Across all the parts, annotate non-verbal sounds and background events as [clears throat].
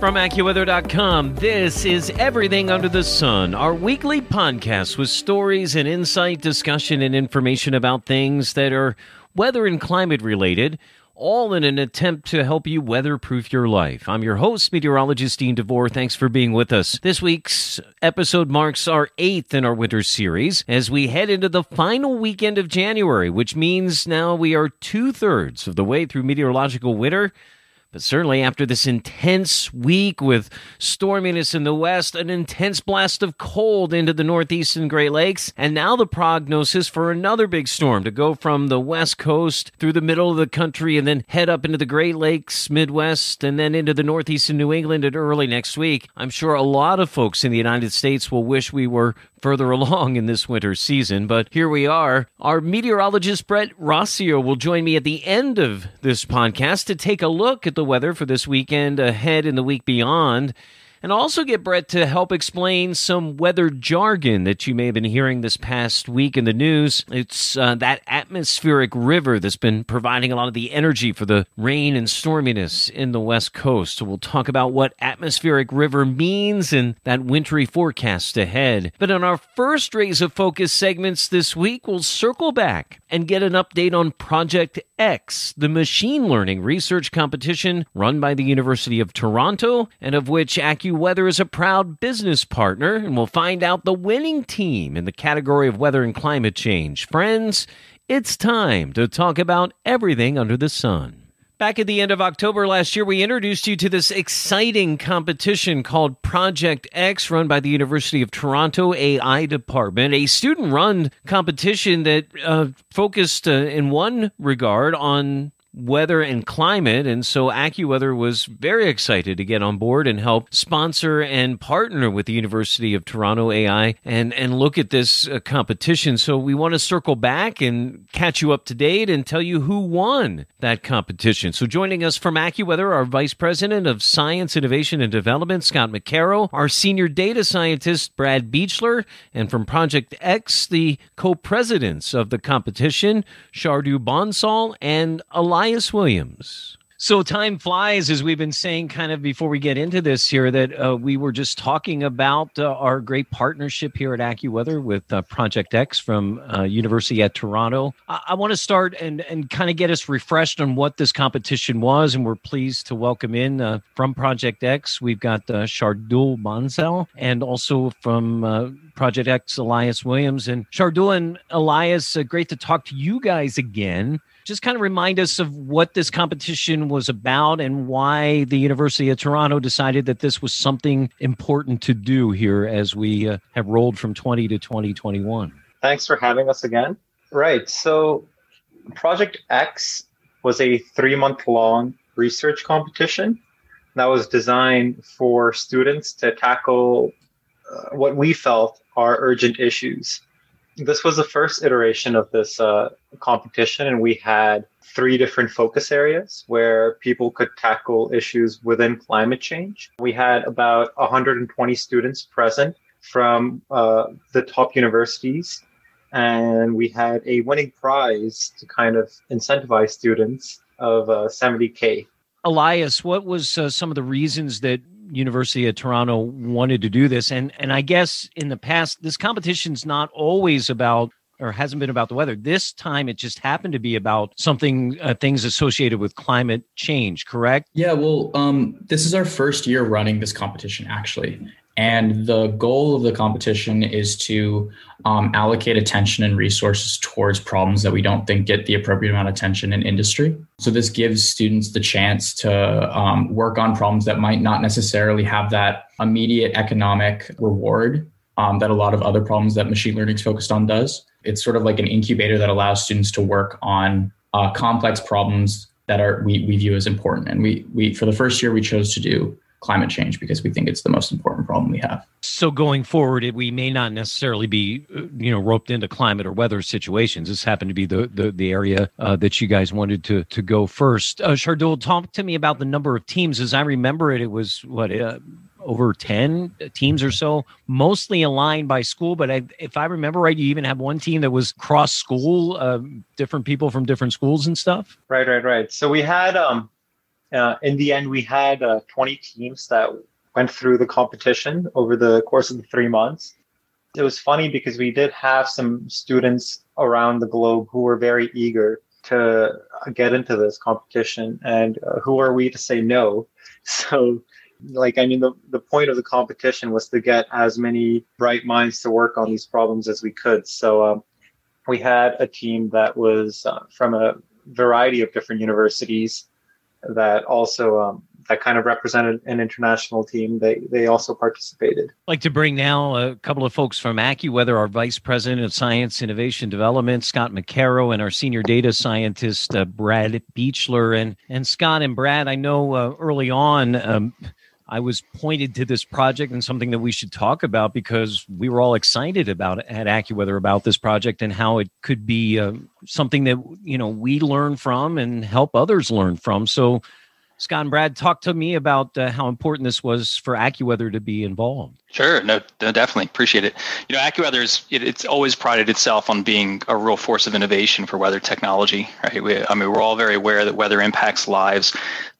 From AccuWeather.com, this is Everything Under the Sun, our weekly podcast with stories and insight, discussion, and information about things that are weather and climate related all in an attempt to help you weatherproof your life. I'm your host, meteorologist Dean DeVore. Thanks for being with us. This week's episode marks our eighth in our winter series as we head into the final weekend of January, which means now we are two thirds of the way through meteorological winter. But certainly after this intense week with storminess in the west, an intense blast of cold into the northeast and Great Lakes, and now the prognosis for another big storm to go from the west coast through the middle of the country and then head up into the Great Lakes, Midwest, and then into the northeast and New England at early next week. I'm sure a lot of folks in the United States will wish we were further [laughs] along in this winter season, but here we are. Our meteorologist Brett Rossio will join me at the end of this podcast to take a look at the weather for this weekend ahead and the week beyond and also get Brett to help explain some weather jargon that you may have been hearing this past week in the news. It's uh, that atmospheric river that's been providing a lot of the energy for the rain and storminess in the West Coast. So we'll talk about what atmospheric river means and that wintry forecast ahead. But in our first Rays of Focus segments this week, we'll circle back and get an update on Project X, the machine learning research competition run by the University of Toronto and of which AccuWeather is a proud business partner. And we'll find out the winning team in the category of weather and climate change. Friends, it's time to talk about everything under the sun. Back at the end of October last year, we introduced you to this exciting competition called Project X, run by the University of Toronto AI Department, a student run competition that uh, focused uh, in one regard on weather and climate. And so AccuWeather was very excited to get on board and help sponsor and partner with the University of Toronto AI and, and look at this uh, competition. So we want to circle back and catch you up to date and tell you who won that competition. So joining us from AccuWeather, our Vice President of Science, Innovation, and Development, Scott McCarroll, our Senior Data Scientist, Brad Beechler, and from Project X, the co-presidents of the competition, Shardul Bonsall and Elias Elias Williams. So time flies, as we've been saying, kind of before we get into this here, that uh, we were just talking about uh, our great partnership here at AccuWeather with uh, Project X from uh, University at Toronto. I, I want to start and and kind of get us refreshed on what this competition was, and we're pleased to welcome in uh, from Project X. We've got uh, Shardul Bonsall, and also from Project X, Elias Williams, and Shardul and Elias. great to talk to you guys again just kind of remind us of what this competition was about and why the University of Toronto decided that this was something important to do here as we uh, have rolled from 20 to 2021. Thanks for having us again. Right. So, Project X was a three month long research competition that was designed for students to tackle uh, what we felt are urgent issues this was the first iteration of this uh, competition, and we had three different focus areas where people could tackle issues within climate change. We had about 120 students present from uh, the top universities, and we had a winning prize to kind of incentivize students of uh, 70K. Elias, what was uh, some of the reasons that University of Toronto wanted to do this. And and I guess in the past, this competition's not always about or hasn't been about the weather. This time, it just happened to be about something, uh, things associated with climate change. Correct? Yeah. Well, um, this is our first year running this competition, actually, and the goal of the competition is to um, allocate attention and resources towards problems that we don't think get the appropriate amount of attention in industry. So, this gives students the chance to um, work on problems that might not necessarily have that immediate economic reward um, that a lot of other problems that machine learning is focused on does. It's sort of like an incubator that allows students to work on uh, complex problems that are we, we view as important. And we, we, for the first year, we chose to do climate change because we think it's the most important problem we have. So going forward, we may not necessarily be, uh, you know, roped into climate or weather situations. This happened to be the the, the area uh, that you guys wanted to to go first. Uh, Shardul, talk to me about the number of teams. As I remember it, it was what. Uh, over 10 teams or so, mostly aligned by school. But I, if I remember right, you even have one team that was cross school, uh, different people from different schools and stuff. Right, right, right. So we had um, uh, in the end, we had uh, 20 teams that went through the competition over the course of the three months. It was funny because we did have some students around the globe who were very eager to get into this competition, and uh, who are we to say no? [laughs] So, like, I mean, the, the point of the competition was to get as many bright minds to work on these problems as we could. So, um, we had a team that was uh, from a variety of different universities that also um, that kind of represented an international team. They they also participated. I'd like to bring now a couple of folks from AccuWeather, our Vice President of Science Innovation Development, Scott McCarrow, and our Senior Data Scientist, uh, Brad Beechler. And and Scott and Brad, I know uh, early on. Um, I was pointed to this project and something that we should talk about because we were all excited about it at AccuWeather about this project and how it could be uh, something that you know we learn from and help others learn from. So, Scott and Brad, talk to me about uh, how important this was for AccuWeather to be involved. Sure, no, no, definitely appreciate it. You know, AccuWeather is it, it's always prided itself on being a real force of innovation for weather technology. Right? We, I mean, we're all very aware that weather impacts lives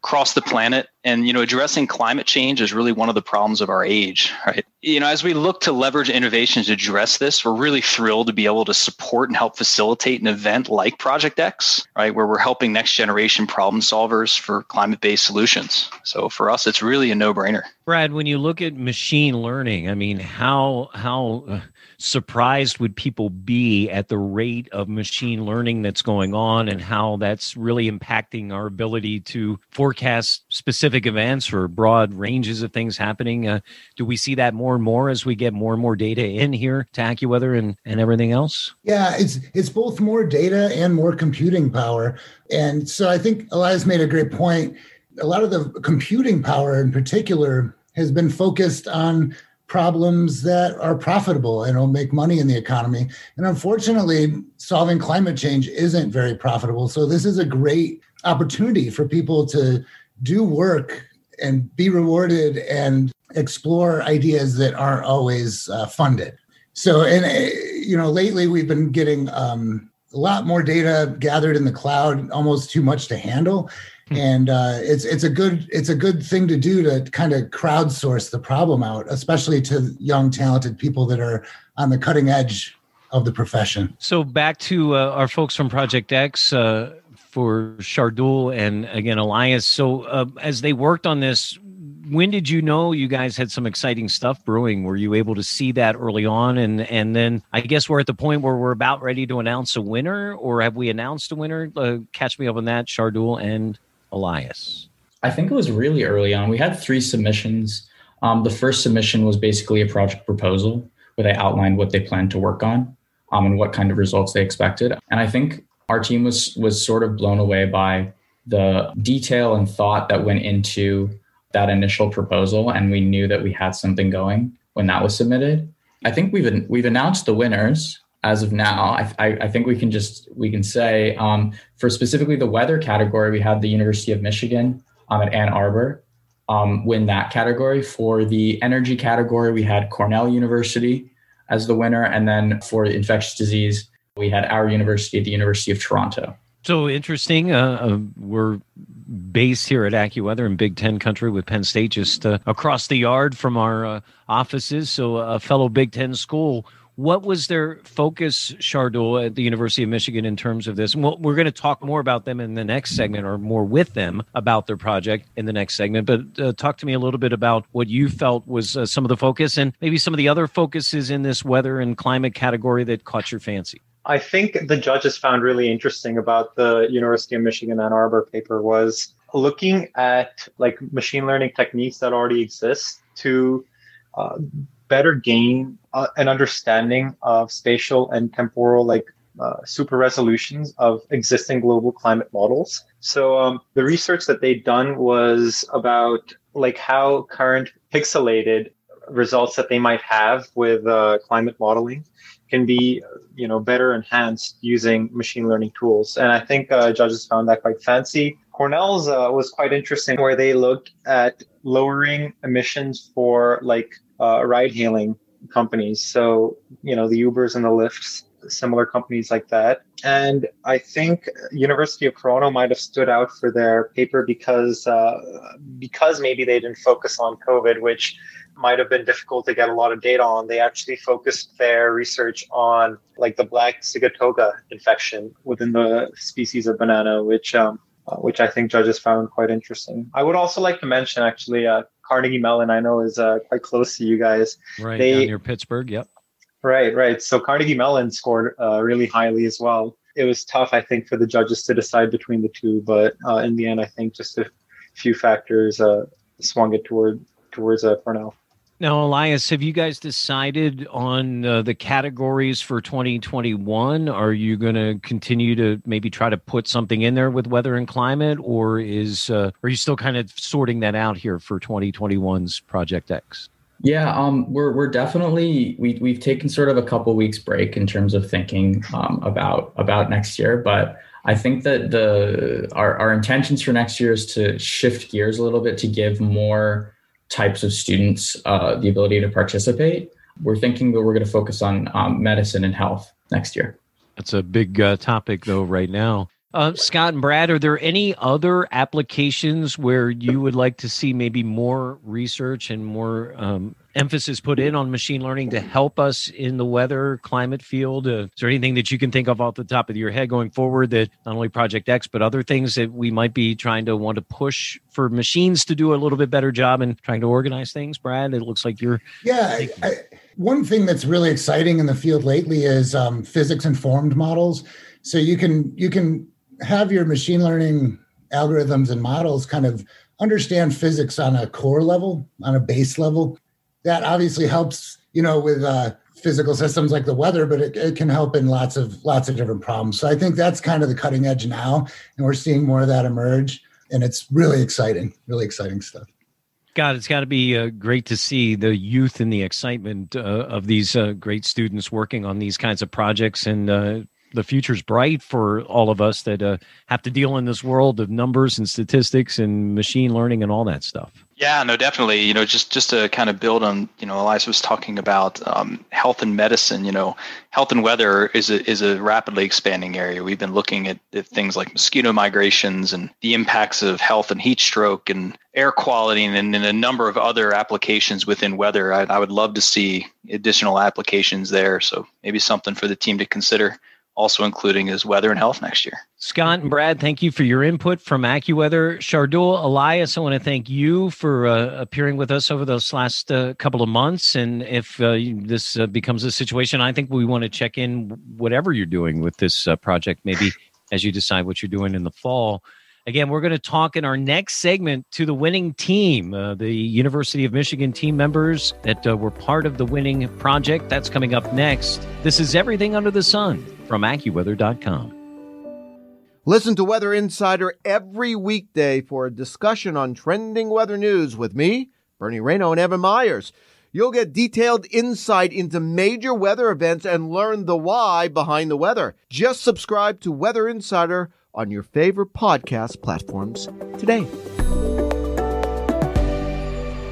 across the planet and you know addressing climate change is really one of the problems of our age right? You know as we look to leverage innovations to address this we're really thrilled to be able to support and help facilitate an event like project x right where we're helping next generation problem solvers for climate based solutions. So for us it's really a no brainer brad when you look at machine learning i mean how how uh, surprised would people be at the rate of machine learning that's going on and how that's really impacting our ability to forecast specific events or broad ranges of things happening? Uh, do we see that more and more as we get more and more data in here to AccuWeather and, and everything else? Yeah, it's it's both more data and more computing power. And so I think Elias made a great point. A lot of the computing power in particular has been focused on problems that are profitable and will make money in the economy. And unfortunately, solving climate change isn't very profitable. So this is a great opportunity for people to do work and be rewarded and explore ideas that aren't always uh, funded. So, and uh, you know, lately we've been getting um, a lot more data gathered in the cloud, almost too much to handle. Hmm. and uh, it's it's a good it's a good thing to do to kind of crowdsource the problem out, especially to young talented people that are on the cutting edge of the profession. So back to uh, our folks from Project X uh, for Shardul and again Elias. So uh, as they worked on this, when did you know you guys had some exciting stuff brewing? Were you able to see that early on, and and then I guess we're at the point where we're about ready to announce a winner, or have we announced a winner? Uh, catch me up on that, Shardul and Elias? I think it was really early on. We had three submissions. Um, the first submission was basically a project proposal where they outlined what they planned to work on um, and what kind of results they expected. And I think our team was was sort of blown away by the detail and thought that went into that initial proposal, and we knew that we had something going when that was submitted. I think we've we've announced the winners as of now, I, I, think we can just we can say um, for specifically the weather category, we had the University of Michigan um, at Ann Arbor um, win that category. For the energy category, we had Cornell University as the winner, and then for infectious disease, we had our university at the University of Toronto. So interesting. Uh, uh, we're based here at AccuWeather in Big Ten country with Penn State just uh, across the yard from our uh, offices. So a fellow Big Ten school what was their focus, Shardul, at the University of Michigan in terms of this? And we'll, we're going to talk more about them in the next segment or more with them about their project in the next segment. But uh, talk to me a little bit about what you felt was uh, some of the focus and maybe some of the other focuses in this weather and climate category that caught your fancy. I think the judges found really interesting about the University of Michigan Ann Arbor paper was looking at like machine learning techniques that already exist to uh, better gain uh, an understanding of spatial and temporal like uh, super resolutions of existing global climate models. So um, the research that they'd done was about like how current pixelated results that they might have with uh, climate modeling can be you know better enhanced using machine learning tools and i think uh, judges found that quite fancy cornell's uh, was quite interesting where they looked at lowering emissions for like uh, ride hailing companies. So you know the ubers and the lyfts similar companies like that. And i think university of toronto might have stood out for their paper because uh, because maybe they didn't focus on covid which might have been difficult to get a lot of data on, they actually focused their research on like the black sigatoka infection within the species of banana, which um, uh, which I think judges found quite interesting. I would also like to mention actually uh, Carnegie Mellon. I know is uh, quite close to you guys. Right they, near Pittsburgh. Yep. Right, right. So Carnegie Mellon scored uh, really highly as well. It was tough, I think, for the judges to decide between the two, but uh, in the end, I think just a few factors uh, swung it toward towards Cornell. Now, Elias, have you guys decided on uh, the categories for 2021? Are you going to continue to maybe try to put something in there with weather and climate, or is uh, are you still kind of sorting that out here for 2021's Project X? Yeah, um, we're we're definitely we we've taken sort of a couple weeks break in terms of thinking um, about about next year, but I think that the our our intentions for next year is to shift gears a little bit to give more types of students uh, the ability to participate. We're thinking that we're going to focus on um, medicine and health next year. That's a big uh, topic, though, right now. Uh, Scott and Brad, are there any other applications where you would like to see maybe more research and more um, emphasis put in on machine learning to help us in the weather climate field? Uh, is there anything that you can think of off the top of your head going forward that not only Project X, but other things that we might be trying to want to push for machines to do a little bit better job in trying to organize things? Brad, it looks like you're. Yeah. I, one thing that's really exciting in the field lately is um, physics informed models. So you can you can have your machine learning algorithms and models kind of understand physics on a core level, on a base level. That obviously helps, you know, with uh, physical systems like the weather, but it, it, can help in lots of lots of different problems. So I think that's kind of the cutting edge now, and we're seeing more of that emerge, and it's really exciting, really exciting stuff. God, it's got to be uh, great to see the youth and the excitement uh, of these uh, great students working on these kinds of projects and uh, the future's bright for all of us that uh, have to deal in this world of numbers and statistics and machine learning and all that stuff. Yeah, no, definitely. You know, just just to kind of build on, you know, Elias was talking about um, health and medicine. You know, health and weather is a is a rapidly expanding area. We've been looking at, at things like mosquito migrations and the impacts of health and heat stroke and air quality and, and a number of other applications within weather. I, I would love to see additional applications there. So maybe something for the team to consider also including is weather and health next year. Scott and Brad, thank you for your input from AccuWeather. Shardul, Elias, I want to thank you for uh, appearing with us over those last uh, couple of months. And if uh, this uh, becomes a situation, I think we want to check in whatever you're doing with this uh, project, maybe as you decide what you're doing in the fall. Again, we're going to talk in our next segment to the winning team, uh, the University of Michigan team members that uh, were part of the winning project. That's coming up next. This is Everything Under the Sun from AccuWeather.com. Listen to Weather Insider every weekday for a discussion on trending weather news with me, Bernie Rayno, and Evan Myers. You'll get detailed insight into major weather events and learn the why behind the weather. Just subscribe to Weather Insider on your favorite podcast platforms today.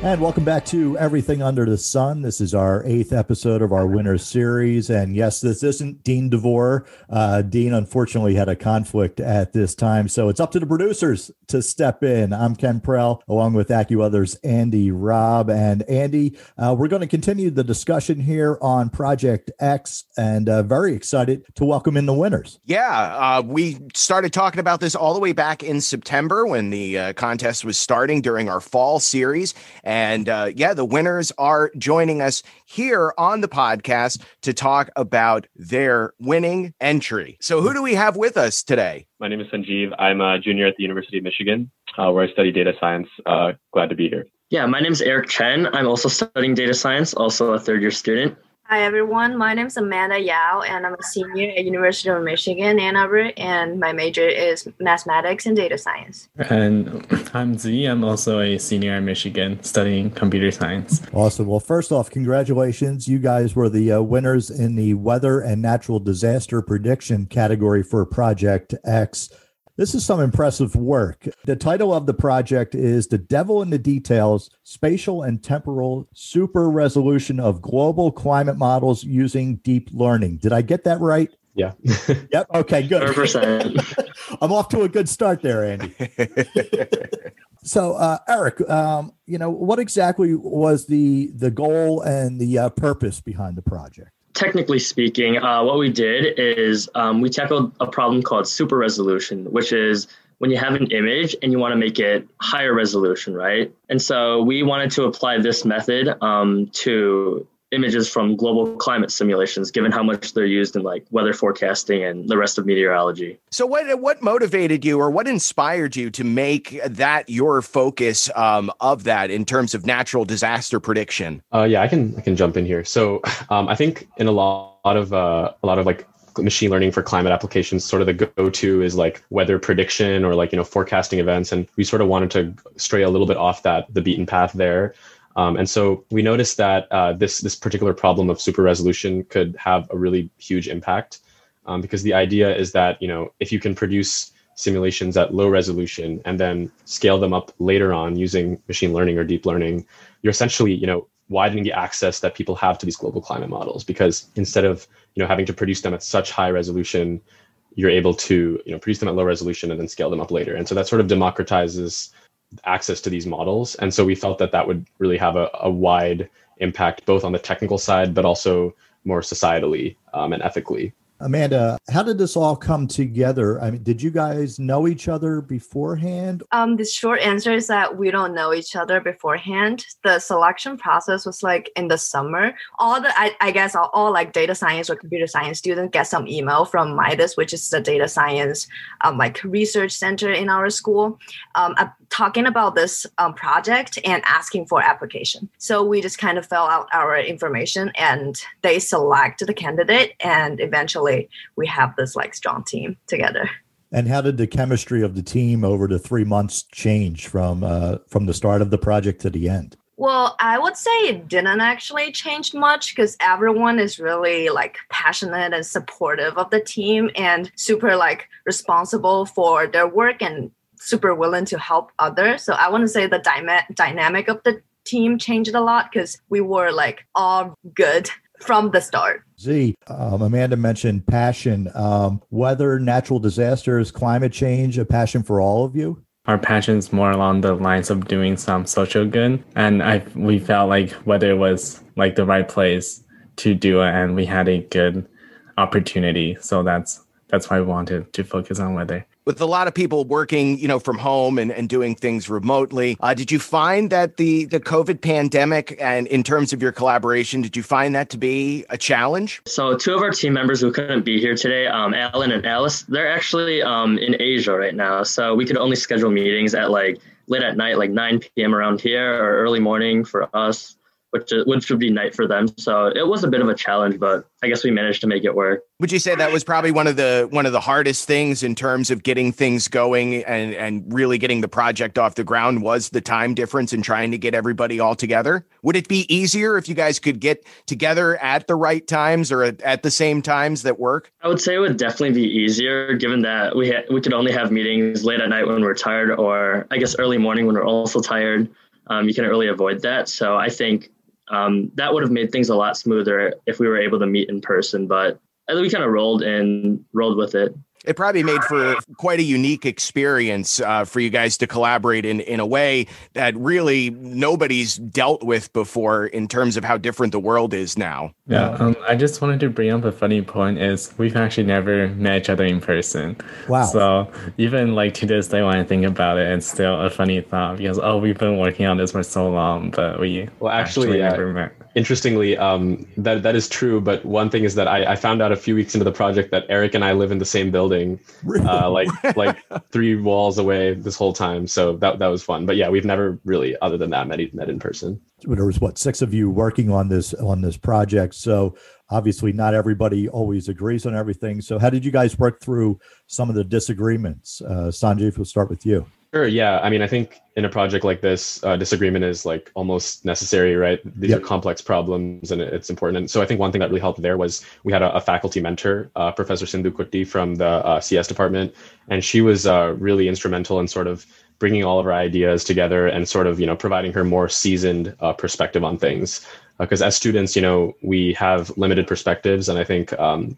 And welcome back to Everything Under the Sun. This is our eighth episode of our winter series. And yes, this isn't Dean DeVore. Uh, Dean unfortunately had a conflict at this time. So it's up to the producers to step in. I'm Ken Prell, along with AccuWeather's Andy Robb. And Andy, uh, we're going to continue the discussion here on Project X and uh, very excited to welcome in the winners. Yeah, uh, we started talking about this all the way back in September when the uh, contest was starting during our fall series. And uh, yeah, the winners are joining us here on the podcast to talk about their winning entry. So, who do we have with us today? My name is Sanjeev. I'm a junior at the University of Michigan, uh, where I study data science. Uh, glad to be here. Yeah, my name is Eric Chen. I'm also studying data science, also a third year student. Hi everyone, my name is Amanda Yao and I'm a senior at University of Michigan, Ann Arbor, and my major is mathematics and data science. And I'm Z, I'm also a senior at Michigan studying computer science. Awesome. Well, first off, congratulations. You guys were the uh, winners in the weather and natural disaster prediction category for Project X. This is some impressive work. The title of the project is The Devil in the Details Spatial and Temporal Super Resolution of Global Climate Models Using Deep Learning. Did I get that right? Yeah. [laughs] yep. Okay, good. 100%. [laughs] I'm off to a good start there, Andy. [laughs] so, uh, Eric, um, you know, what exactly was the the goal and the uh, purpose behind the project? Technically speaking, uh, what we did is um, we tackled a problem called super resolution, which is when you have an image and you want to make it higher resolution, right? And so we wanted to apply this method um, to images from global climate simulations given how much they're used in like weather forecasting and the rest of meteorology. So what what motivated you or what inspired you to make that your focus um, of that in terms of natural disaster prediction? Uh, yeah i can i can jump in here. So um, i think in a lot of uh, a lot of like machine learning for climate applications sort of the go-to is like weather prediction or like you know forecasting events. And we sort of wanted to stray a little bit off that the beaten path there um, and so we noticed that uh, this this particular problem of super resolution could have a really huge impact. Um, because the idea is that you know if you can produce simulations at low resolution and then scale them up later on using machine learning or deep learning, you're essentially you know widening the access that people have to these global climate models. Because instead of you know having to produce them at such high resolution you're able to you know produce them at low resolution and then scale them up later. And so that sort of democratizes access to these models. And so we felt that that would really have a, a wide impact, both on the technical side, but also more societally um, and ethically. Amanda, how did this all come together? I mean, did you guys know each other beforehand? Um, the short answer is that we don't know each other beforehand. The selection process was like in the summer. All the, I, I guess, all, all, like data science or computer science students get some email from Midas, which is the data science um, like research center in our school, um, talking about this um, project and asking for application. So we just kind of fill out our information and they select the candidate and eventually we have this like strong team together. And how did the chemistry of the team over the three months change from uh, from the start of the project to the end? Well, I would say it didn't actually change much because everyone is really like passionate and supportive of the team and super like responsible for their work and super willing to help others. So I want to say the dyma- dynamic of the team changed a lot because we were like all good from the start. Z, um, Amanda mentioned passion. Um, weather, natural disasters, climate change, a passion for all of you? Our passion's more along the lines of doing some social good. And I we felt like weather was like the right place to do it and we had a good opportunity. So that's that's why we wanted to focus on weather with a lot of people working, you know, from home and, and doing things remotely. Uh, did you find that the the COVID pandemic and in terms of your collaboration, did you find that to be a challenge? So two of our team members who couldn't be here today, um, Alan and Alice, they're actually um, in Asia right now. So we could only schedule meetings at like late at night, like 9 p.m. around here or early morning for us which which would be night for them. So it was a bit of a challenge, but I guess we managed to make it work. Would you say that was probably one of the one of the hardest things in terms of getting things going and and really getting the project off the ground was the time difference and trying to get everybody all together? Would it be easier if you guys could get together at the right times or at, at the same times that work? I would say it would definitely be easier given that we ha- we could only have meetings late at night when we're tired or I guess early morning when we're also tired. Um, you can really avoid that. So I think um, that would have made things a lot smoother if we were able to meet in person. But we kind of rolled and rolled with it it probably made for quite a unique experience uh, for you guys to collaborate in in a way that really nobody's dealt with before in terms of how different the world is now. Yeah, um, I just wanted to bring up a funny point is we've actually never met each other in person. Wow. So even like to this day when I think about it, it's still a funny thought because oh we've been working on this for so long, but we well actually, actually uh, never met. Interestingly, um, that that is true. But one thing is that I, I found out a few weeks into the project that Eric and I live in the same building really? uh, like [laughs] like three walls away this whole time. So that that was fun. But yeah, we've never really, other than that, met met in person. there was what six of you working on this on this project. So obviously, not everybody always agrees on everything. So how did you guys work through some of the disagreements? Uh, Sanjay, if we'll start with you. Sure. Yeah. I mean, I think in a project like this, uh, disagreement is like almost necessary, right? These yep. are complex problems and it's important. And so I think one thing that really helped there was we had a, a faculty mentor, uh, Professor Sindhu Kutty from the uh, CS department. And she was uh, really instrumental in sort of bringing all of our ideas together and sort of, you know, providing her more seasoned uh, perspective on things. Because uh, as students, you know, we have limited perspectives. And I think um,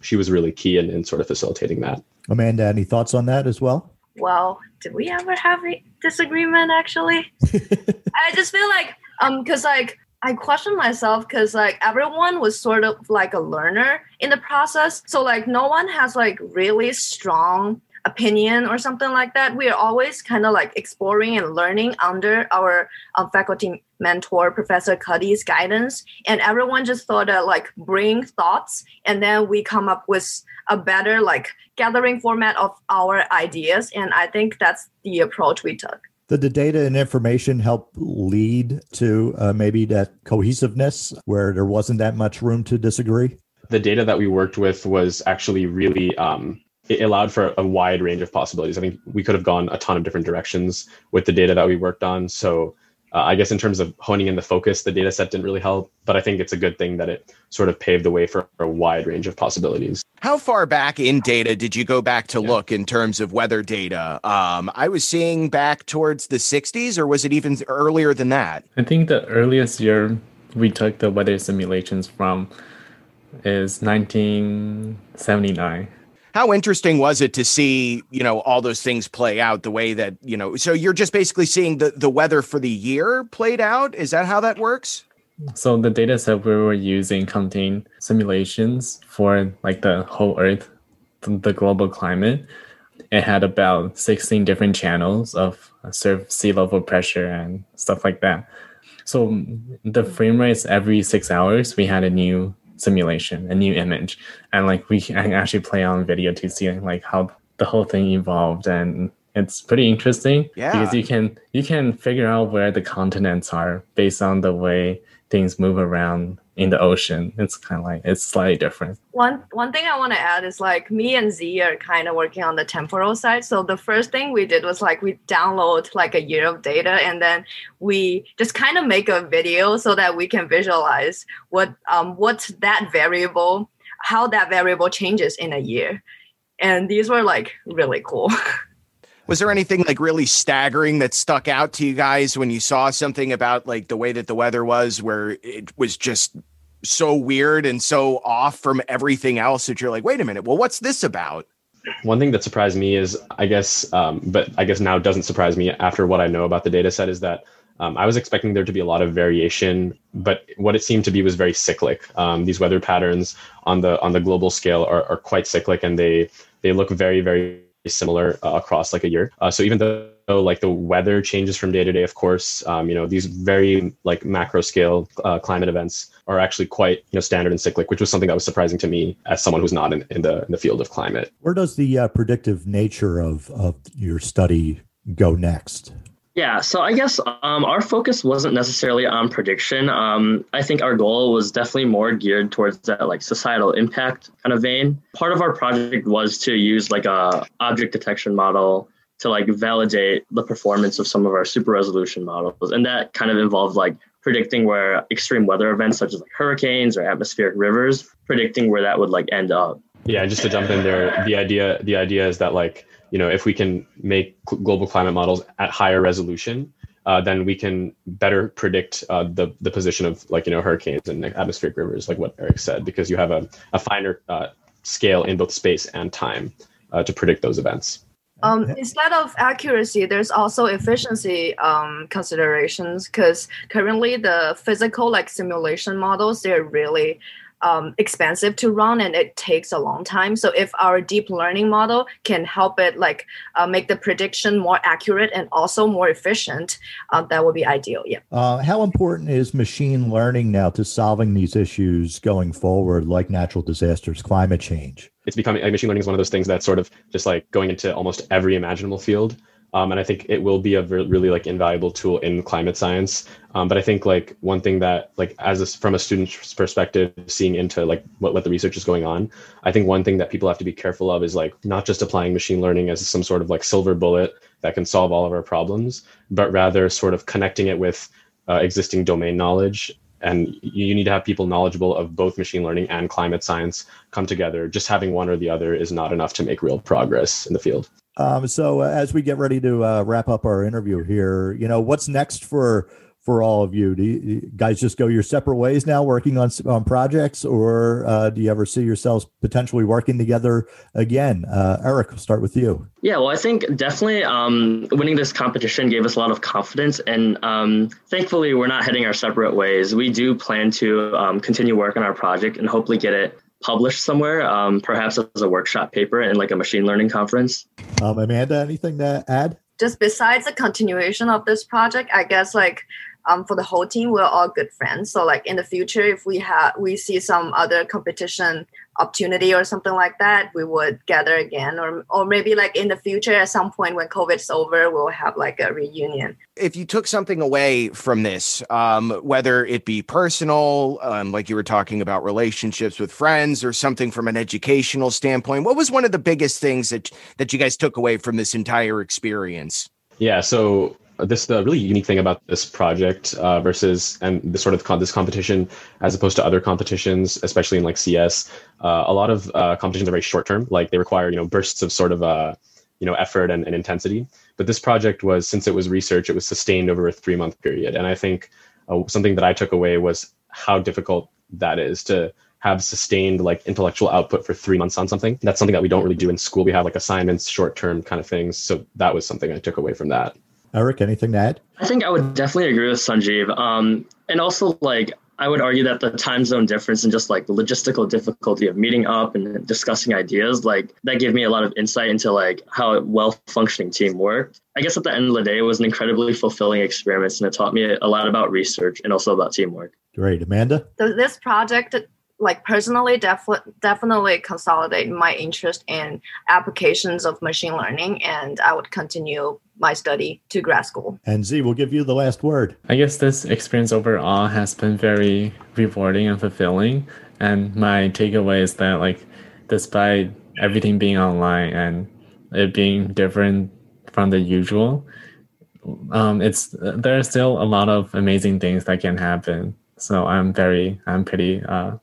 she was really key in, in sort of facilitating that. Amanda, any thoughts on that as well? Well, did we ever have a disagreement actually? [laughs] I just feel like um because like I question myself because like everyone was sort of like a learner in the process. So like no one has like really strong opinion or something like that. We are always kind of like exploring and learning under our uh, faculty mentor, Professor Kutty's guidance. And everyone just thought that like bring thoughts and then we come up with a better like gathering format of our ideas. And I think that's the approach we took. Did the data and information help lead to uh, maybe that cohesiveness where there wasn't that much room to disagree? The data that we worked with was actually really um, it allowed for a wide range of possibilities. I think we could have gone a ton of different directions with the data that we worked on. So uh, I guess in terms of honing in the focus, the data set didn't really help, but I think it's a good thing that it sort of paved the way for a wide range of possibilities. How far back in data did you go back to yeah. look in terms of weather data? Um, I was seeing back towards the 60s, or was it even earlier than that? I think the earliest year we took the weather simulations from is 1979 how interesting was it to see you know all those things play out the way that you know so you're just basically seeing the the weather for the year played out? Is that how that works? So the data set we were using contain simulations for like the whole earth the global climate. It had about 16 different channels of surf sea level pressure and stuff like that. So the frame rates every six hours we had a new simulation, a new image, and like we can actually play on video to see like how the whole thing evolved, and it's pretty interesting yeah. because you can you can figure out where the continents are based on the way things move around in the ocean. It's kind of like it's slightly different. One one thing I want to add is like me and Z are kind of working on the temporal side. So the first thing we did was like we download like a year of data and then we just kind of make a video so that we can visualize what um what's that variable, how that variable changes in a year. And these were like really cool. [laughs] was there anything like really staggering that stuck out to you guys when you saw something about like the way that the weather was where it was just so weird and so off from everything else that you're like wait a minute well what's this about one thing that surprised me is i guess um, but i guess now doesn't surprise me after what i know about the data set is that um, I was expecting there to be a lot of variation, but what it seemed to be was very cyclic. Um, these weather patterns on the on the global scale are, are quite cyclic, and they they look very very similar uh, across like a year. Uh, so even though like the weather changes from day to day, of course, um, you know these very like macro scale uh, climate events are actually quite you know standard and cyclic, which was something that was surprising to me as someone who's not in, in the in the field of climate. Where does the uh, predictive nature of of your study go next? Yeah, so I guess um, our focus wasn't necessarily on prediction. Um, I think our goal was definitely more geared towards that like societal impact kind of vein. Part of our project was to use like a object detection model to like validate the performance of some of our super resolution models, and that kind of involved like predicting where extreme weather events such as like hurricanes or atmospheric rivers, predicting where that would like end up. Yeah, just to jump in there, the idea the idea is that like you know if we can make global climate models at higher resolution uh, then we can better predict uh, the the position of like you know hurricanes and atmospheric rivers like what eric said because you have a, a finer uh, scale in both space and time uh, to predict those events. Um, instead of accuracy, there's also efficiency um, considerations because currently the physical like simulation models they're really um, expensive to run and it takes a long time. So if our deep learning model can help it like uh, make the prediction more accurate and also more efficient, uh, that would be ideal. Yeah. Uh, how important is machine learning now to solving these issues going forward, like natural disasters, climate change? It's becoming like, machine learning is one of those things that's sort of just like going into almost every imaginable field. Um, and I think it will be a really like invaluable tool in climate science. Um, but I think like one thing that like as a, from a student's perspective, seeing into like what, what the research is going on, I think one thing that people have to be careful of is like not just applying machine learning as some sort of like silver bullet that can solve all of our problems, but rather sort of connecting it with uh, existing domain knowledge. And you need to have people knowledgeable of both machine learning and climate science come together. Just having one or the other is not enough to make real progress in the field um, so uh, as we get ready to uh, wrap up our interview here you know what's next for for all of you? Do you, guys just go your separate ways now, working on on projects, or uh, do you ever see yourselves potentially working together again? Uh, Eric, we'll start with you. Yeah, well, I think definitely um, winning this competition gave us a lot of confidence, and um, thankfully, we're not heading our separate ways. We do plan to um, continue work on our project and hopefully get it published somewhere, um, perhaps as a workshop paper in like a machine learning conference. Um, Amanda, anything to add? Just besides the continuation of this project, I guess like um, for the whole team, we're all good friends. So like in the future, if we have we see some other competition opportunity or something like that, we would gather again, or or maybe like in the future at some point when COVID's over, we'll have like a reunion. If you took something away from this, um, whether it be personal, um, like you were talking about relationships with friends, or something from an educational standpoint, what was one of the biggest things that that you guys took away from this entire experience? Yeah, so this the really unique thing about this project uh, versus and the sort of con- this competition as opposed to other competitions, especially in like CS. Uh, a lot of uh, competitions are very short term, like they require you know bursts of sort of uh, you know effort and, and intensity. But this project was since it was research, it was sustained over a three month period, and I think uh, something that I took away was how difficult that is to have sustained like intellectual output for three months on something. That's something that we don't really do in school. We have like assignments, short term kind of things. So that was something I took away from that. Eric, anything to add? I think I would definitely agree with Sanjeev. Um, and also, like, I would argue that the time zone difference and just like the logistical difficulty of meeting up and discussing ideas, like that gave me a lot of insight into like how a well functioning team worked. I guess at the end of the day, it was an incredibly fulfilling experience and it taught me a lot about research and also about teamwork. Great. Amanda? So this project like personally def- definitely consolidate my interest in applications of machine learning and i would continue my study to grad school. And z will give you the last word. I guess this experience overall has been very rewarding and fulfilling and my takeaway is that like despite everything being online and it being different from the usual um, it's there's still a lot of amazing things that can happen. So i'm very i'm pretty uh,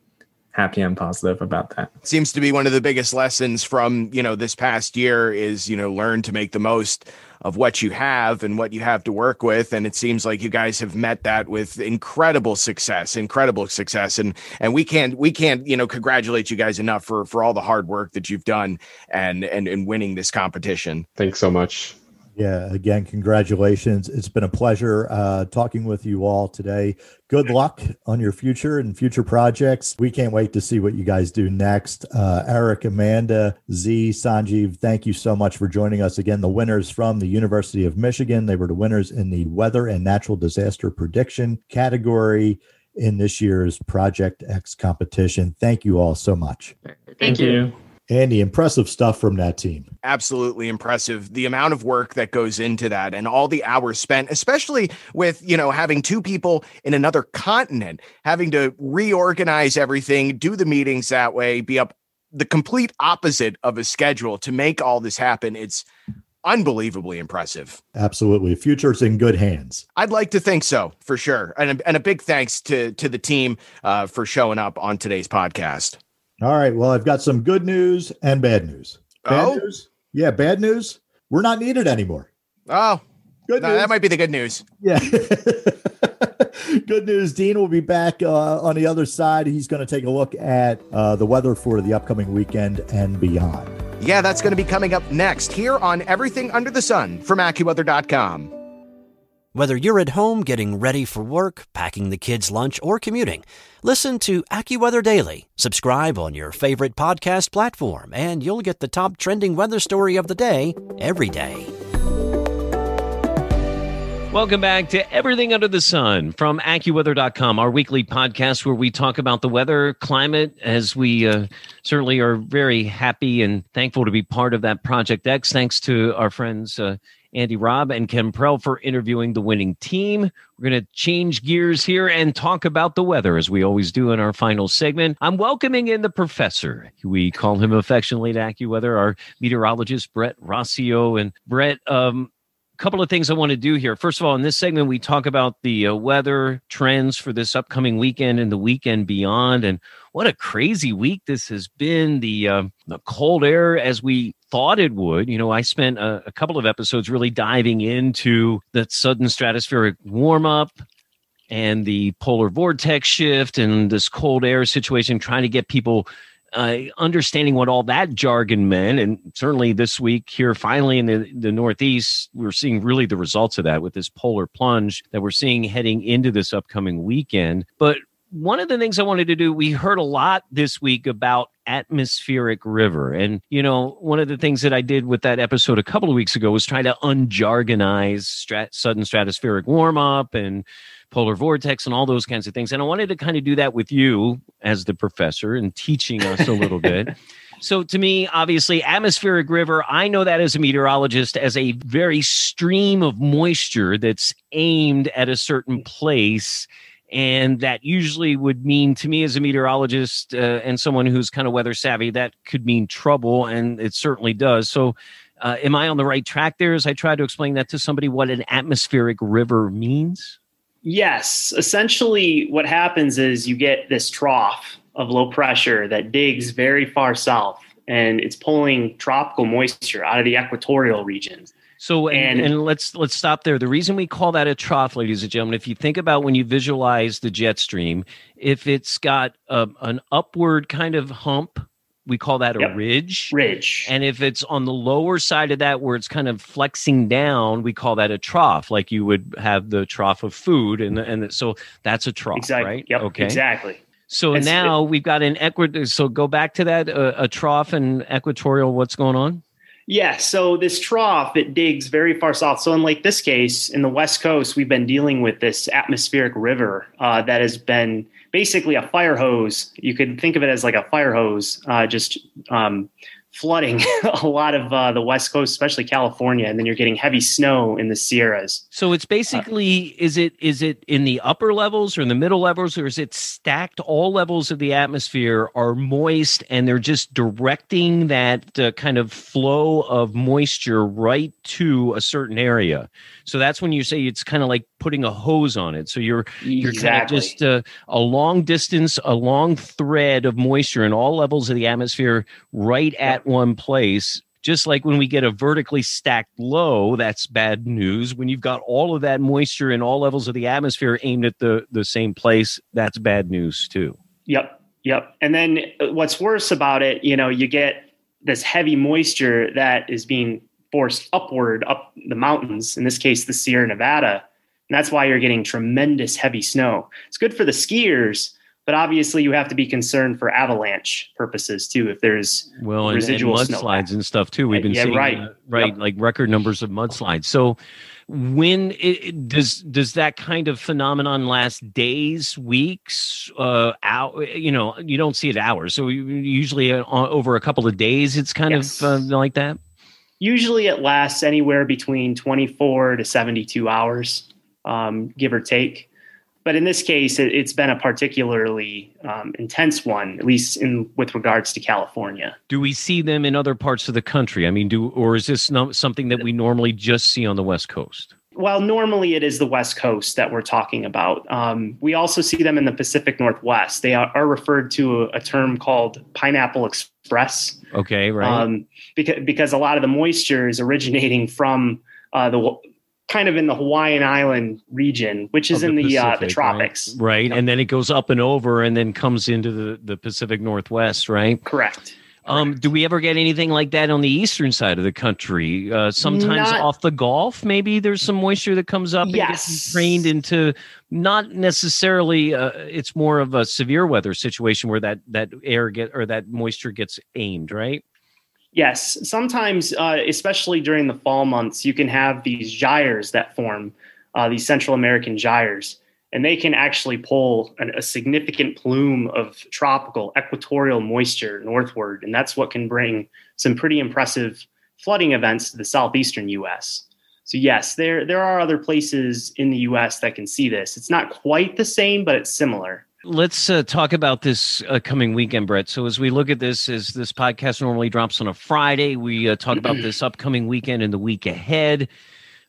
happy and positive about that. Seems to be one of the biggest lessons from, you know, this past year is, you know, learn to make the most of what you have and what you have to work with. And it seems like you guys have met that with incredible success incredible success. And and we can't we can't you know congratulate you guys enough for for all the hard work that you've done and and and winning this competition. Thanks so much yeah, again, congratulations. It's been a pleasure uh, talking with you all today. Good luck on your future and future projects. We can't wait to see what you guys do next. Uh, Eric, Amanda, Z, Sanjeev, thank you so much for joining us again. The winners from the University of Michigan, they were the winners in the weather and natural disaster prediction category in this year's Project X competition. Thank you all so much. Thank you. Andy, impressive stuff from that team. Absolutely impressive. The amount of work that goes into that and all the hours spent, especially with, you know, having two people in another continent, having to reorganize everything, do the meetings that way, be up the complete opposite of a schedule to make all this happen. It's unbelievably impressive. Absolutely. Future's in good hands. I'd like to think so, for sure. And a, and a big thanks to to the team uh, for showing up on today's podcast. All right. Well, I've got some good news and bad news. Bad oh? news? Yeah, bad news. We're not needed anymore. Oh, good no, news. that might be the good news. Yeah. [laughs] good news. Dean will be back uh, on the other side. He's going to take a look at uh, the weather for the upcoming weekend and beyond. Yeah, that's going to be coming up next here on Everything Under the Sun from AccuWeather.com. Whether you're at home getting ready for work, packing the kids' lunch, or commuting, listen to AccuWeather Daily. Subscribe on your favorite podcast platform, and you'll get the top trending weather story of the day every day. Welcome back to Everything Under the Sun from AccuWeather.com, our weekly podcast where we talk about the weather, climate, as we uh, certainly are very happy and thankful to be part of that Project X. Thanks to our friends. Uh, Andy Robb and Ken Prell for interviewing the winning team. We're going to change gears here and talk about the weather as we always do in our final segment. I'm welcoming in the professor. We call him affectionately AccuWeather, our meteorologist, Brett Rossio. And Brett, um, couple of things I want to do here. First of all, in this segment, we talk about the uh, weather trends for this upcoming weekend and the weekend beyond, and what a crazy week this has been. The uh, the cold air, as we thought it would. You know, I spent a, a couple of episodes really diving into the sudden stratospheric warm up and the polar vortex shift and this cold air situation, trying to get people uh, understanding what all that jargon meant. And certainly this week here, finally in the, the Northeast, we're seeing really the results of that with this polar plunge that we're seeing heading into this upcoming weekend. But one of the things I wanted to do, we heard a lot this week about atmospheric river. And, you know, one of the things that I did with that episode a couple of weeks ago was try to unjargonize strat- sudden stratospheric warm up and polar vortex and all those kinds of things. And I wanted to kind of do that with you as the professor and teaching us a little bit. [laughs] So to me, obviously, atmospheric river, I know that as a meteorologist as a very stream of moisture that's aimed at a certain place. And that usually would mean to me as a meteorologist uh, and someone who's kind of weather savvy, that could mean trouble. And it certainly does. So uh, am I on the right track there as I try to explain that to somebody what an atmospheric river means? Yes. Essentially, what happens is you get this trough of low pressure that digs very far south and it's pulling tropical moisture out of the equatorial regions. So and, and, and, let's let's stop there. The reason we call that a trough, ladies and gentlemen, if you think about when you visualize the jet stream, if it's got a, an upward kind of hump we call that a yep. ridge. Ridge. And if it's on the lower side of that where it's kind of flexing down, we call that a trough, like you would have the trough of food. And, and so that's a trough, exactly. right? Yep. Okay. Exactly. So it's, now it, we've got an equator. So go back to that, uh, a trough and equatorial. What's going on? Yeah, so this trough it digs very far south. So in like this case, in the west coast, we've been dealing with this atmospheric river uh, that has been basically a fire hose. You could think of it as like a fire hose, uh, just um, flooding [laughs] a lot of uh, the West Coast, especially California, and then you're getting heavy snow in the Sierras. So it's basically uh, is it is it in the upper levels or in the middle levels, or is it stacked? All levels of the atmosphere are moist, and they're just directing that uh, kind of flow of moisture right to a certain area. So that's when you say it's kind of like putting a hose on it. So you're you're kind of just uh, a long distance, a long thread of moisture in all levels of the atmosphere, right at one place. Just like when we get a vertically stacked low, that's bad news. When you've got all of that moisture in all levels of the atmosphere aimed at the the same place, that's bad news too. Yep, yep. And then uh, what's worse about it, you know, you get this heavy moisture that is being forced upward up the mountains, in this case, the Sierra Nevada. And that's why you're getting tremendous heavy snow. It's good for the skiers, but obviously you have to be concerned for avalanche purposes too. If there's well, residual and mudslides and stuff too. We've been yeah, seeing right, uh, right, yep. like record numbers of mudslides. So when it, does does that kind of phenomenon last days, weeks, uh, out? You know, you don't see it hours. So usually uh, over a couple of days, it's kind yes. of uh, like that. Usually it lasts anywhere between 24 to 72 hours, um, give or take. But in this case, it, has been a particularly um, intense one, at least in with regards to California. Do we see them in other parts of the country? I mean, do or is this not something that we normally just see on the West Coast? Well, normally it is the West Coast that we're talking about. Um, we also see them in the Pacific Northwest. They are, are referred to a, a, term called pineapple express. Okay, right. Um, because because a lot of the moisture is originating from uh, the kind of in the Hawaiian Island region, which is in the Pacific, uh, the tropics. Right, right. Yep. and then it goes up and over, and then comes into the the Pacific Northwest. Right. Correct. Um, do we ever get anything like that on the eastern side of the country? Uh, sometimes not, off the Gulf, maybe there's some moisture that comes up yes. and gets trained into not necessarily. Uh, it's more of a severe weather situation where that that air get or that moisture gets aimed, right? Yes, sometimes, uh, especially during the fall months, you can have these gyres that form, uh, these Central American gyres, and they can actually pull an, a significant plume of tropical equatorial moisture northward, and that's what can bring some pretty impressive flooding events to the southeastern U.S. So yes, there there are other places in the U.S. that can see this. It's not quite the same, but it's similar. Let's uh, talk about this uh, coming weekend, Brett. So, as we look at this, as this podcast normally drops on a Friday, we uh, talk about this [clears throat] upcoming weekend and the week ahead.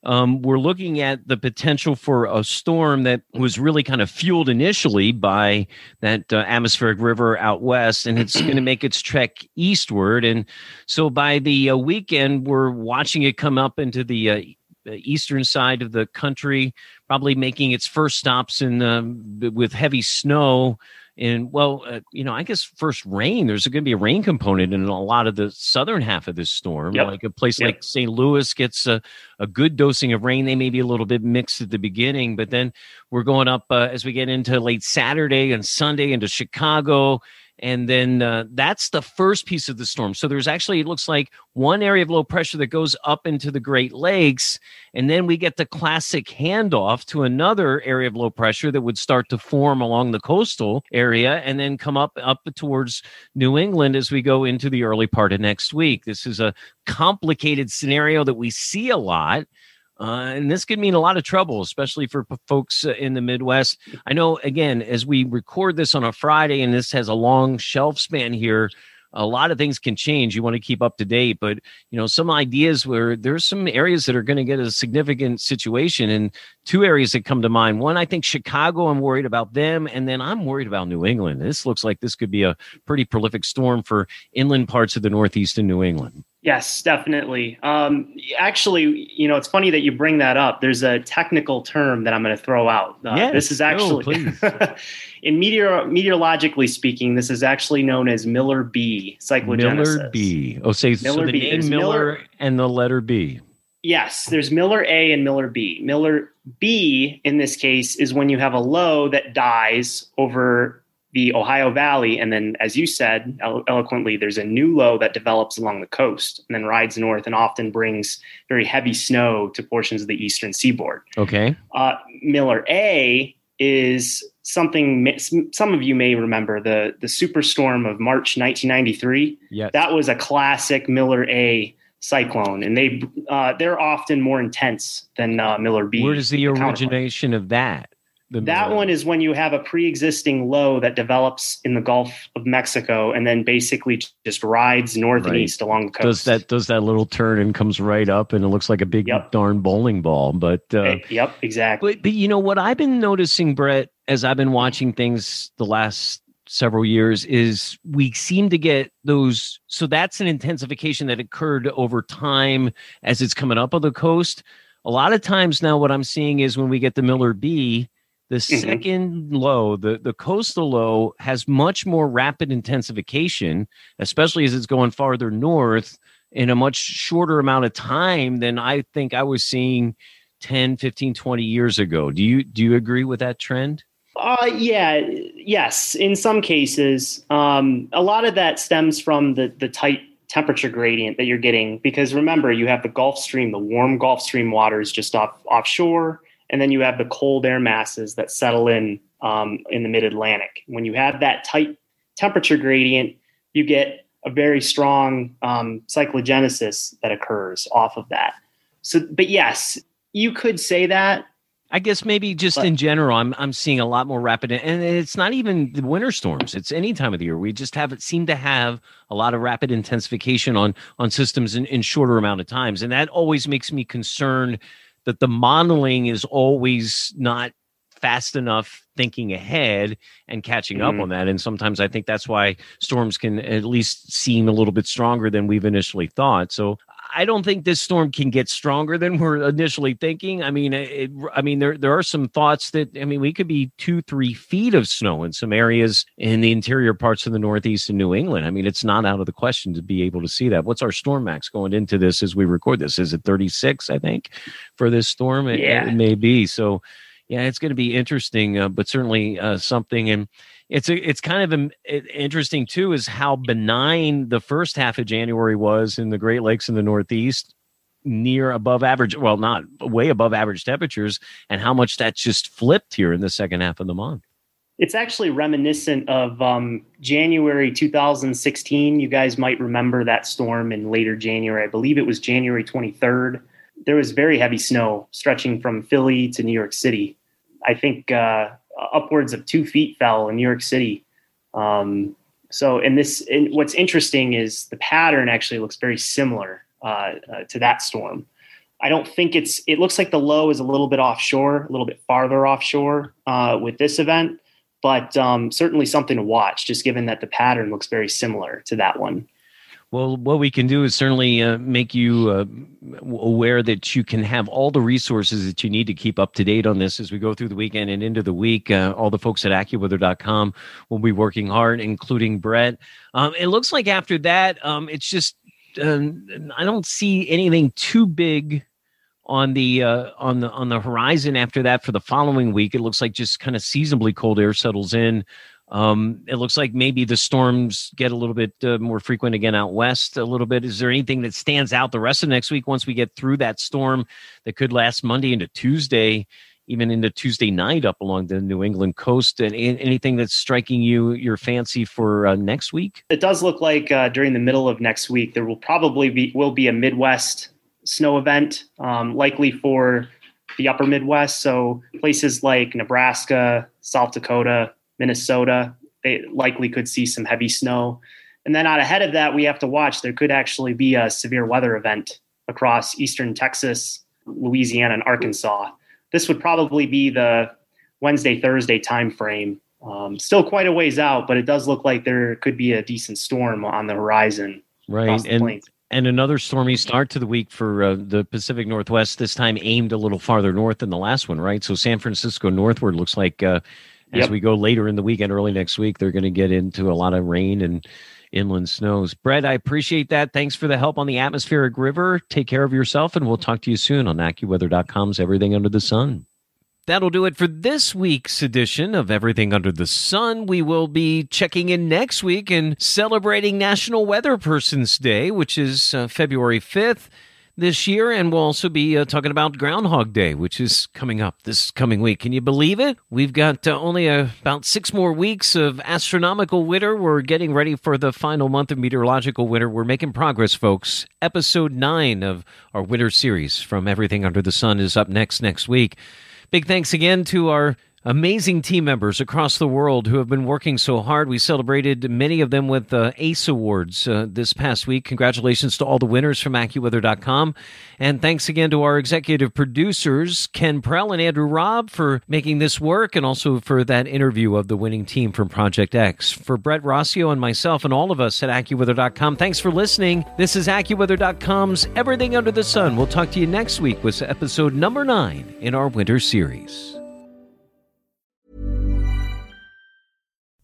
Um, we're looking at the potential for a storm that was really kind of fueled initially by that uh, atmospheric river out west, and it's going to make its trek eastward. And so, by the uh, weekend, we're watching it come up into the uh, eastern side of the country, probably making its first stops in um, with heavy snow. And well, uh, you know, I guess first rain. There's going to be a rain component in a lot of the southern half of this storm. Yep. Like a place Yep. like St. Louis gets a, a good dosing of rain. They may be a little bit mixed at the beginning, but then we're going up uh, as we get into late Saturday and Sunday into Chicago. And then uh, that's the first piece of the storm. So there's actually, it looks like one area of low pressure that goes up into the Great Lakes. And then we get the classic handoff to another area of low pressure that would start to form along the coastal area and then come up up towards New England as we go into the early part of next week. This is a complicated scenario that we see a lot. Uh, and this could mean a lot of trouble, especially for p- folks uh, in the Midwest. I know, again, as we record this on a Friday and this has a long shelf span here, a lot of things can change. You want to keep up to date, but you know, some ideas where there's some areas that are going to get a significant situation, and two areas that come to mind. One, I think Chicago. I'm worried about them, and then I'm worried about New England. This looks like this could be a pretty prolific storm for inland parts of the Northeast and New England. Yes, definitely. Um, actually, you know, it's funny that you bring that up. There's a technical term that I'm going to throw out. Uh, Yes, this is actually, please. [laughs] in meteor meteorologically speaking, this is actually known as Miller B cyclogenesis. Miller B. Oh, say so Miller the B. name Miller, Miller- and the letter B. Yes, there's Miller A and Miller B. Miller B in this case is when you have a low that dies over the Ohio Valley. And then, as you said elo- eloquently, there's a new low that develops along the coast and then rides north and often brings very heavy snow to portions of the eastern seaboard. Okay. Uh, Miller A is something some of you may remember the the superstorm of March 1993. Yes. That was a classic Miller A cyclone, and they uh, they're often more intense than uh, Miller B. Where does the origination of that? The That Miller- one is when you have a pre-existing low that develops in the Gulf of Mexico, and then basically just rides north and east along the coast. does that does that little turn and comes right up and it looks like a big darn bowling ball. But uh, yep, exactly. But, but you know what I've been noticing, Brett, as I've been watching things the last several years, is we seem to get those. So that's an intensification that occurred over time as it's coming up on the coast. A lot of times now, what I'm seeing is when we get the Miller B, the Mhm. second low, the, the coastal low, has much more rapid intensification, especially as it's going farther north in a much shorter amount of time than I think I was seeing 10, 15, 20 years ago. Do you do you agree with that trend? Uh, yeah, yes. In some cases, um, a lot of that stems from the the tight temperature gradient that you're getting because remember you have the Gulf Stream, the warm Gulf Stream waters just off offshore, and then you have the cold air masses that settle in um, in the Mid Atlantic. When you have that tight temperature gradient, you get a very strong um, cyclogenesis that occurs off of that. So, but yes, you could say that. I guess maybe just in general, I'm I'm seeing a lot more rapid, and it's not even the winter storms. It's any time of the year. We just haven't seem to have a lot of rapid intensification on on systems in, in shorter amount of times, and that always makes me concerned that the modeling is always not fast enough thinking ahead and catching up Mhm. on that. And sometimes I think that's why storms can at least seem a little bit stronger than we've initially thought. So I don't think this storm can get stronger than [laughs] we're initially thinking. I mean, it, I mean, there there are some thoughts that I mean, we could be two, three feet of snow in some areas in the interior parts of the Northeast and New England. I mean, it's not out of the question to be able to see that. What's our storm max going into this as we record this? Is it 36? I think for this storm, it, Yeah. it may be. So, yeah, it's going to be interesting, uh, but certainly uh, something. And it's a, it's kind of interesting too, is how benign the first half of January was in the Great Lakes in the Northeast, near above average. Well, not way above average temperatures, and how much that just flipped here in the second half of the month. It's actually reminiscent of um, January 2016. You guys might remember that storm in later January. I believe it was January 23rd. there was very heavy snow stretching from Philly to New York City. I think uh, upwards of two feet fell in New York City. Um, so, and this, and what's interesting is the pattern actually looks very similar uh, uh, to that storm. I don't think it's. It looks like the low is a little bit offshore, a little bit farther offshore uh, with this event, but um, certainly something to watch, just given that the pattern looks very similar to that one. Well, what we can do is certainly uh, make you uh, aware that you can have all the resources that you need to keep up to date on this as we go through the weekend and into the week. Uh, all the folks at AccuWeather.com will be working hard, including Brett. Um, it looks like after that, um, it's just um, I don't see anything too big on the uh, on the on the horizon after that for the following week. It looks like just kind of seasonably cold air settles in. Um, it looks like maybe the storms get a little bit uh, more frequent again out west. A little bit. Is there anything that stands out the rest of next week once we get through that storm that could last Monday into Tuesday, even into Tuesday night up along the New England coast? And anything that's striking you your fancy for uh, next week? It does look like uh, during the middle of next week there will probably be will be a Midwest snow event, um, likely for the upper Midwest. So places like Nebraska, South Dakota, Minnesota, they likely could see some heavy snow. And then out ahead of that, we have to watch. There could actually be a severe weather event across eastern Texas, Louisiana, and Arkansas. This would probably be the Wednesday, Thursday timeframe. Um, still quite a ways out, but it does look like there could be a decent storm on the horizon. Right. The and plains and another stormy start to the week for uh, the Pacific Northwest. This time aimed a little farther north than the last one, right? So San Francisco northward looks like uh, as yep. we go later in the weekend, early next week, they're going to get into a lot of rain and inland snows. Brett, I appreciate that. Thanks for the help on the atmospheric river. Take care of yourself, and we'll talk to you soon on AccuWeather.com's Everything Under the Sun. That'll do it for this week's edition of Everything Under the Sun. We will be checking in next week and celebrating National Weather Person's Day, which is uh, February 5th this year. And we'll also be uh, talking about Groundhog Day, which is coming up this coming week. Can you believe it? We've got uh, only uh, about six more weeks of astronomical winter. We're getting ready for the final month of meteorological winter. We're making progress, folks. Episode nine of our winter series from Everything Under the Sun is up next next week. Big thanks again to our amazing team members across the world who have been working so hard. We celebrated many of them with uh, ACE Awards uh, this past week. Congratulations to all the winners from AccuWeather.com. And thanks again to our executive producers, Ken Prell and Andrew Robb, for making this work and also for that interview of the winning team from Project X. For Brett Rossio and myself and all of us at AccuWeather.com, thanks for listening. This is AccuWeather.com's Everything Under the Sun. We'll talk to you next week with episode number nine in our winter series.